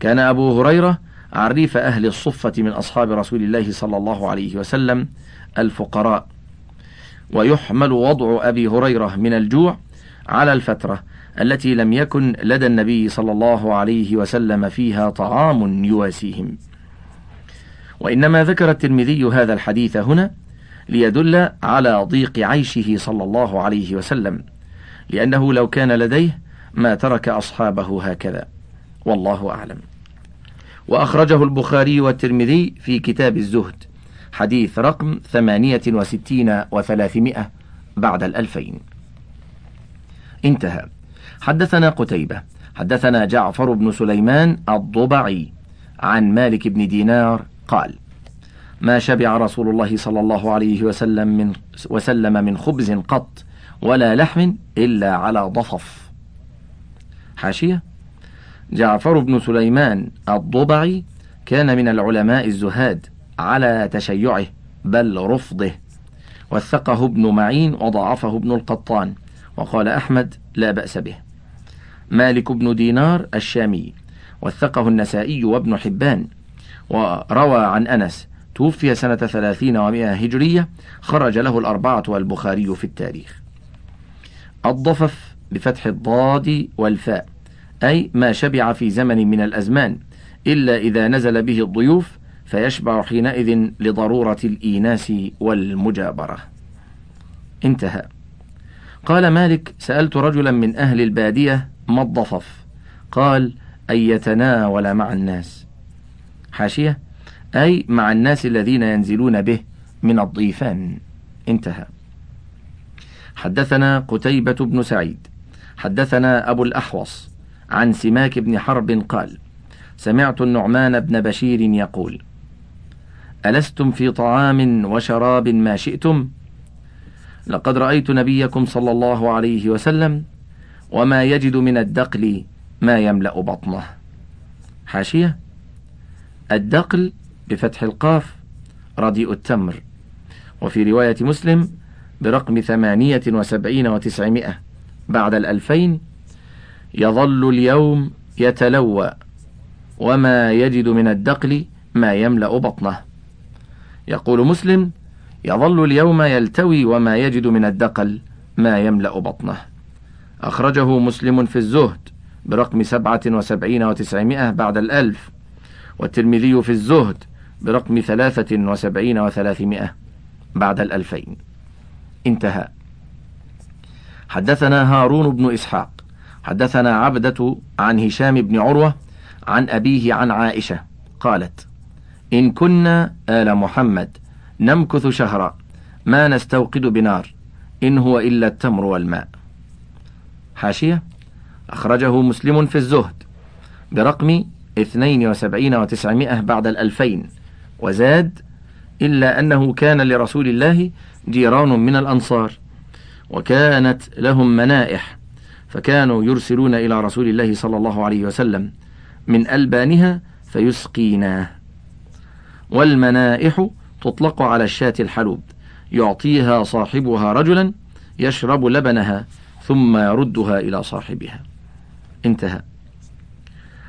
كان أبو هريرة عريف أهل الصفة من أصحاب رسول الله صلى الله عليه وسلم الفقراء. ويحمل وضع أبي هريرة من الجوع على الفترة التي لم يكن لدى النبي صلى الله عليه وسلم فيها طعام يواسيهم. وإنما ذكر الترمذي هذا الحديث هنا ليدل على ضيق عيشه صلى الله عليه وسلم لأنه لو كان لديه ما ترك أصحابه هكذا. والله أعلم. وأخرجه البخاري والترمذي في كتاب الزهد حديث رقم ثمانية وستين وثلاثمائة بعد الألفين. انتهى. حدثنا قتيبة حدثنا جعفر بن سليمان الضبعي عن مالك بن دينار قال ما شبع رسول الله صلى الله عليه وسلم من وسلم من خبز قط ولا لحم إلا على ضفف. حاشية. جعفر بن سليمان الضبعي كان من العلماء الزهاد على تشيعه بل رفضه وثقه ابن معين وضعفه ابن القطان وقال أحمد لا بأس به. مالك بن دينار الشامي وثقه النسائي وابن حبان وروى عن أنس توفي سنة ثلاثين ومائة هجرية خرج له الأربعة والبخاري في التاريخ. الضفف بفتح الضاد والفاء أي ما شبع في زمن من الأزمان إلا إذا نزل به الضيوف فيشبع حينئذ لضرورة الإيناس والمجابرة. انتهى. قال مالك سألت رجلا من أهل البادية ما الضفف؟ قال أن يتناول مع الناس. حاشية؟ أي مع الناس الذين ينزلون به من الضيفان. انتهى. حدثنا قتيبة بن سعيد. حدثنا أبو الأحوص عن سماك بن حرب قال سمعت النعمان بن بشير يقول ألستم في طعام وشراب ما شئتم؟ لقد رأيت نبيكم صلى الله عليه وسلم وما يجد من الدقل ما يملأ بطنه. حاشية. الدقل بفتح القاف رديء التمر. وفي رواية مسلم برقم ثمانية وسبعين وتسعمائة بعد الألفين يظل اليوم يتلوى وما يجد من الدقل ما يملأ بطنه. يقول مسلم يظل اليوم يلتوي وما يجد من الدقل ما يملأ بطنه. أخرجه مسلم في الزهد برقم سبعة وسبعين وتسعمائة بعد الألف والترمذي في الزهد برقم ثلاثة وسبعين وثلاثمائة بعد الألفين. انتهى. حدثنا هارون بن إسحاق حدثنا عبدة عن هشام بن عروة عن أبيه عن عائشة قالت إن كنا آل محمد نمكث شهرا ما نستوقد بنار إن هو إلا التمر والماء. حاشية. أخرجه مسلم في الزهد برقم اثنين وسبعين وتسعمائة بعد الألفين. وزاد إلا أنه كان لرسول الله جيران من الأنصار وكانت لهم منائح فكانوا يرسلون إلى رسول الله صلى الله عليه وسلم من ألبانها فيسقيناه. والمنائح تطلق على الشاة الحلوب يعطيها صاحبها رجلا يشرب لبنها. ثم يردها إلى صاحبها. انتهى.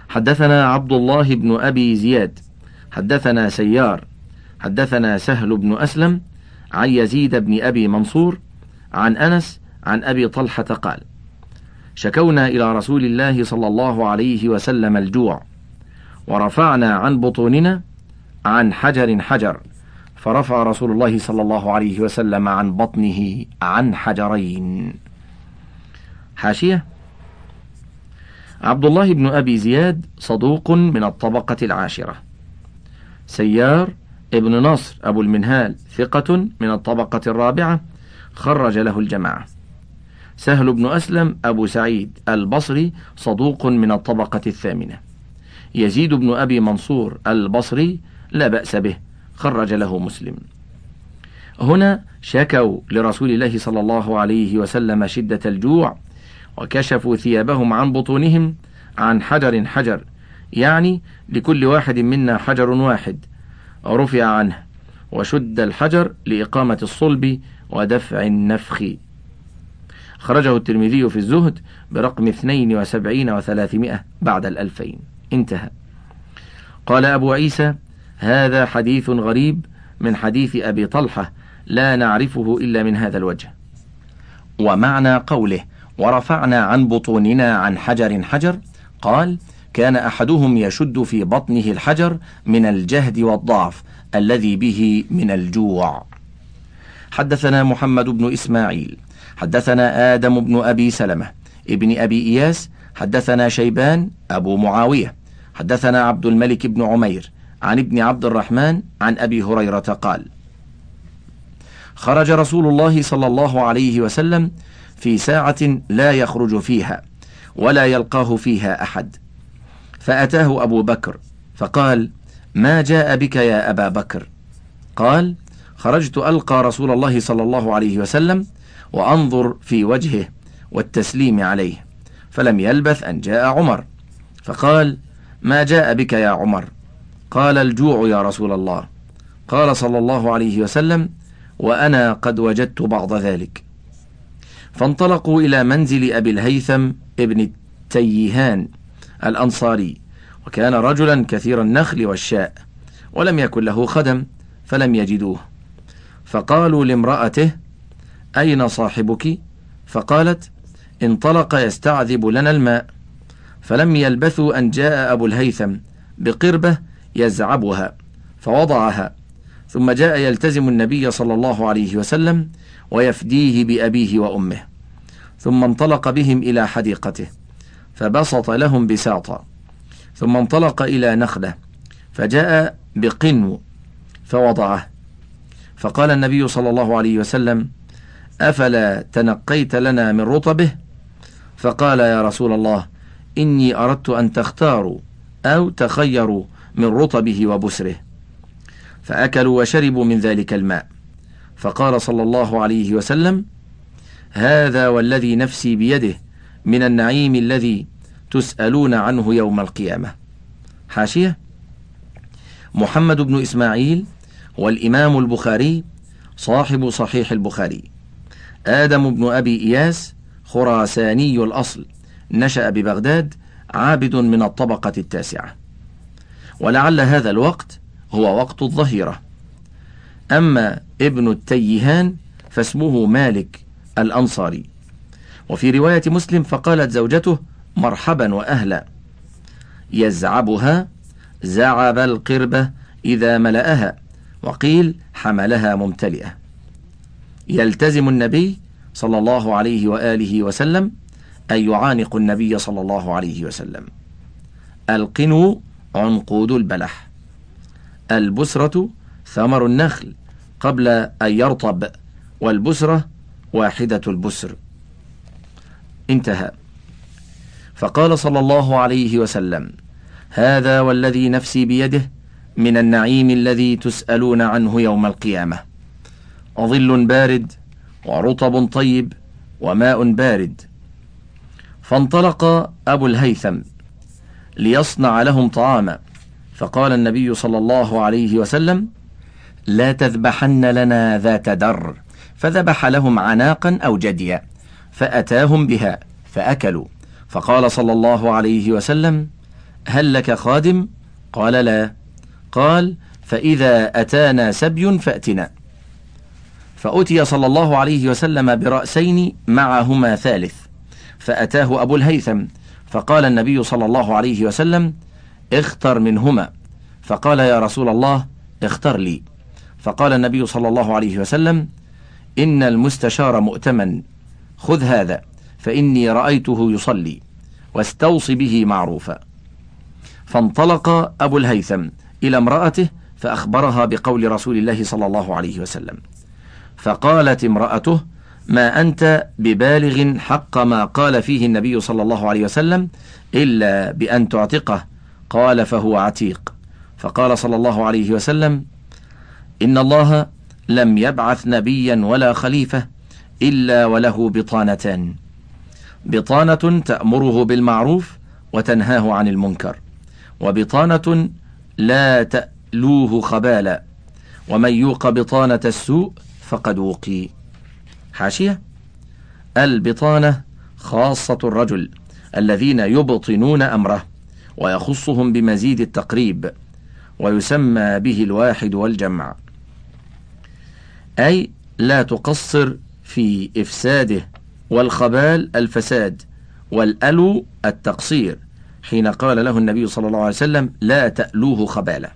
حدثنا عبد الله بن أبي زياد. حدثنا سيار. حدثنا سهل بن أسلم عن يزيد بن أبي منصور عن أنس عن أبي طلحة قال شكونا إلى رسول الله صلى الله عليه وسلم الجوع ورفعنا عن بطوننا عن حجر حجر فرفع رسول الله صلى الله عليه وسلم عن بطنه عن حجرين. حاشية. عبد الله بن أبي زياد صدوق من الطبقة العاشرة. سيار ابن نصر أبو المنهال ثقة من الطبقة الرابعة خرج له الجماعة. سهل بن أسلم أبو سعيد البصري صدوق من الطبقة الثامنة. يزيد بن أبي منصور البصري لا بأس به خرج له مسلم. هنا شكوا لرسول الله صلى الله عليه وسلم شدة الجوع وكشفوا ثيابهم عن بطونهم عن حجر حجر يعني لكل واحد منا حجر واحد. رفع عنه وشد الحجر لإقامة الصلب ودفع النفخ. خرجه الترمذي في الزهد برقم 72 و300 بعد الألفين. انتهى. قال أبو عيسى هذا حديث غريب من حديث أبي طلحة لا نعرفه إلا من هذا الوجه. ومعنى قوله ورفعنا عن بطوننا عن حجر حجر. قال كان أحدهم يشد في بطنه الحجر من الجهد والضعف الذي به من الجوع. حدثنا محمد بن إسماعيل حدثنا آدم بن أبي سلمة ابن أبي إياس حدثنا شيبان أبو معاوية حدثنا عبد الملك بن عمير عن ابن عبد الرحمن عن أبي هريرة قال خرج رسول الله صلى الله عليه وسلم في ساعة لا يخرج فيها ولا يلقاه فيها أحد. فأتاه أبو بكر فقال ما جاء بك يا أبا بكر؟ قال خرجت ألقى رسول الله صلى الله عليه وسلم وأنظر في وجهه والتسليم عليه فلم يلبث أن جاء عمر. فقال ما جاء بك يا عمر؟ قال الجوع يا رسول الله. قال صلى الله عليه وسلم وأنا قد وجدت بعض ذلك. فانطلقوا إلى منزل أبي الهيثم ابن التيهان الأنصاري وكان رجلا كثير النخل والشاء ولم يكن له خدم فلم يجدوه. فقالوا لامرأته أين صاحبك؟ فقالت انطلق يستعذب لنا الماء. فلم يلبثوا أن جاء أبو الهيثم بقربة يزعبها فوضعها. ثم جاء يلتزم النبي صلى الله عليه وسلم ويفديه بأبيه وأمه. ثم انطلق بهم إلى حديقته فبسط لهم بساطا. ثم انطلق إلى نخلة فجاء بقنو فوضعه. فقال النبي صلى الله عليه وسلم أفلا تنقيت لنا من رطبه؟ فقال يا رسول الله إني أردت أن تختاروا أو تخيروا من رطبه وبسره. فأكلوا وشربوا من ذلك الماء. فقال صلى الله عليه وسلم هذا والذي نفسي بيده من النعيم الذي تسألون عنه يوم القيامة. حاشية؟ محمد بن إسماعيل والإمام البخاري صاحب صحيح البخاري. آدم بن أبي إياس خراساني الأصل. نشأ ببغداد عابد من الطبقة التاسعة. ولعل هذا الوقت هو وقت الظهيرة. أما ابن التيهان فاسمه مالك. الأنصاري. وفي رواية مسلم فقالت زوجته مرحبا وأهلا. يزعبها زعب القربة إذا ملأها وقيل حملها ممتلئة. يلتزم النبي صلى الله عليه وآله وسلم أن يعانق النبي صلى الله عليه وسلم. القنو عنقود البلح. البسرة ثمر النخل قبل أن يرطب والبسرة واحدة البسر. انتهى. فقال صلى الله عليه وسلم هذا والذي نفسي بيده من النعيم الذي تسألون عنه يوم القيامة. ظل بارد ورطب طيب وماء بارد. فانطلق أبو الهيثم ليصنع لهم طعاما. فقال النبي صلى الله عليه وسلم لا تذبحن لنا ذات در. فذبح لهم عناقا أو جديا فأتاهم بها فأكلوا. فقال صلى الله عليه وسلم هل لك خادم؟ قال لا. قال فإذا أتانا سبي فأتنا. فأتي صلى الله عليه وسلم برأسين معهما ثالث فأتاه أبو الهيثم. فقال النبي صلى الله عليه وسلم اختر منهما. فقال يا رسول الله اختر لي. فقال النبي صلى الله عليه وسلم إن المستشار مؤتمن. خذ هذا فإني رأيته يصلي. واستوص به معروفا. فانطلق أبو الهيثم إلى امرأته فأخبرها بقول رسول الله صلى الله عليه وسلم. فقالت امرأته ما أنت ببالغ حق ما قال فيه النبي صلى الله عليه وسلم إلا بأن تعتقه؟ قال فهو عتيق. فقال صلى الله عليه وسلم إن الله لم يبعث نبيا ولا خليفة إلا وله بطانتان. بطانة تأمره بالمعروف وتنهاه عن المنكر وبطانة لا تألوه خبالا ومن يوق بطانة السوء فقد وقي. حاشية؟ البطانة خاصة الرجل الذين يبطنون أمره ويخصهم بمزيد التقريب ويسمى به الواحد والجمع. أي لا تقصر في إفساده والخبال الفساد والألو التقصير حين قال له النبي صلى الله عليه وسلم لا تألوه خبالا.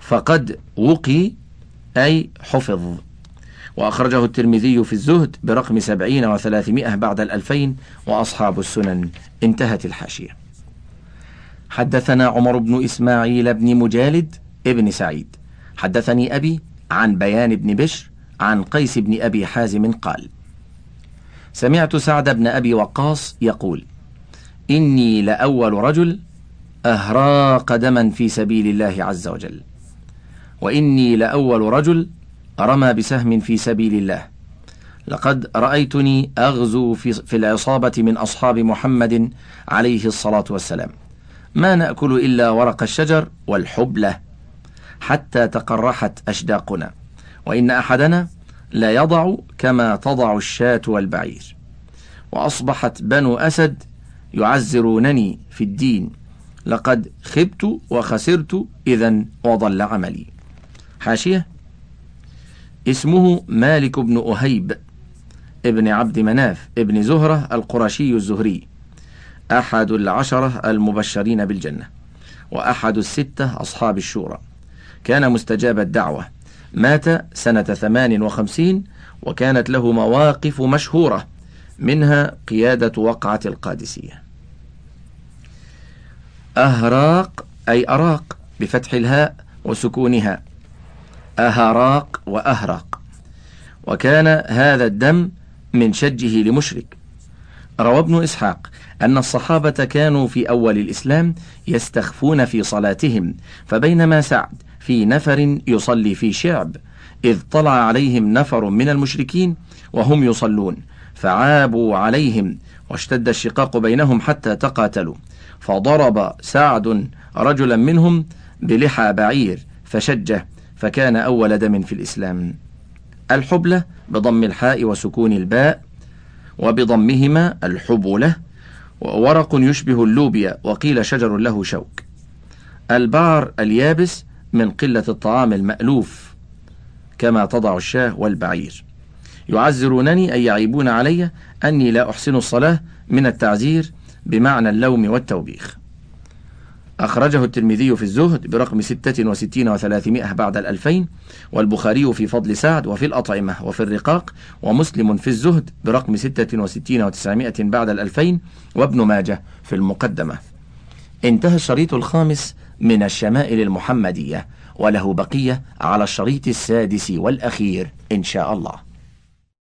فقد وقي أي حفظ. وأخرجه الترمذي في الزهد برقم سبعين وثلاثمائة بعد الألفين وأصحاب السنن انتهت الحاشية. حدثنا عمر بن إسماعيل بن مجالد ابن سعيد. حدثني أبي عن بيان بن بشر عن قيس بن أبي حازم قال سمعت سعد بن أبي وقاص يقول إني لأول رجل أهراق دما في سبيل الله عز وجل وإني لأول رجل رمى بسهم في سبيل الله لقد رأيتني أغزو في, في العصابة من أصحاب محمد عليه الصلاة والسلام ما نأكل إلا ورق الشجر والحبلة. حتى تقرحت أشداقنا. وإن أحدنا لا يضع كما تضع الشاة والبعير. وأصبحت بنو أسد يعزرونني في الدين. لقد خبت وخسرت إذا وضل عملي. حاشية. اسمه مالك بن أهيب ابن عبد مناف ابن زهرة القرشي الزهري أحد العشرة المبشرين بالجنة وأحد الستة أصحاب الشورى. كان مستجاب الدعوة. مات سنة ثمان وخمسين وكانت له مواقف مشهورة منها قيادة وقعة القادسية. أهراق أي أراق بفتح الهاء وسكونها. أهراق وأهراق. وكان هذا الدم من شجه لمشرك. روى ابن إسحاق أن الصحابة كانوا في أول الإسلام يستخفون في صلاتهم فبينما سعد في نفر يصلي في شعب إذ طلع عليهم نفر من المشركين وهم يصلون فعابوا عليهم واشتد الشقاق بينهم حتى تقاتلوا فضرب سعد رجلا منهم بلحى بعير فشجه فكان أول دم في الإسلام. الحبلة بضم الحاء وسكون الباء وبضمهما الحبلة ورق يشبه اللوبيا وقيل شجر له شوك. البعر اليابس من قلة الطعام المألوف كما تضع الشاه والبعير. يعزرونني أي يعيبون علي أني لا أحسن الصلاة من التعزير بمعنى اللوم والتوبيخ. أخرجه الترمذي في الزهد برقم ستة وستين وثلاثمائة بعد الألفين والبخاري في فضل سعد وفي الأطعمة وفي الرقاق ومسلم في الزهد برقم ستة وستين وتسعمائة بعد الألفين وابن ماجه في المقدمة. انتهى الشريط الخامس من الشمائل المحمدية وله بقية على الشريط السادس والأخير إن شاء الله.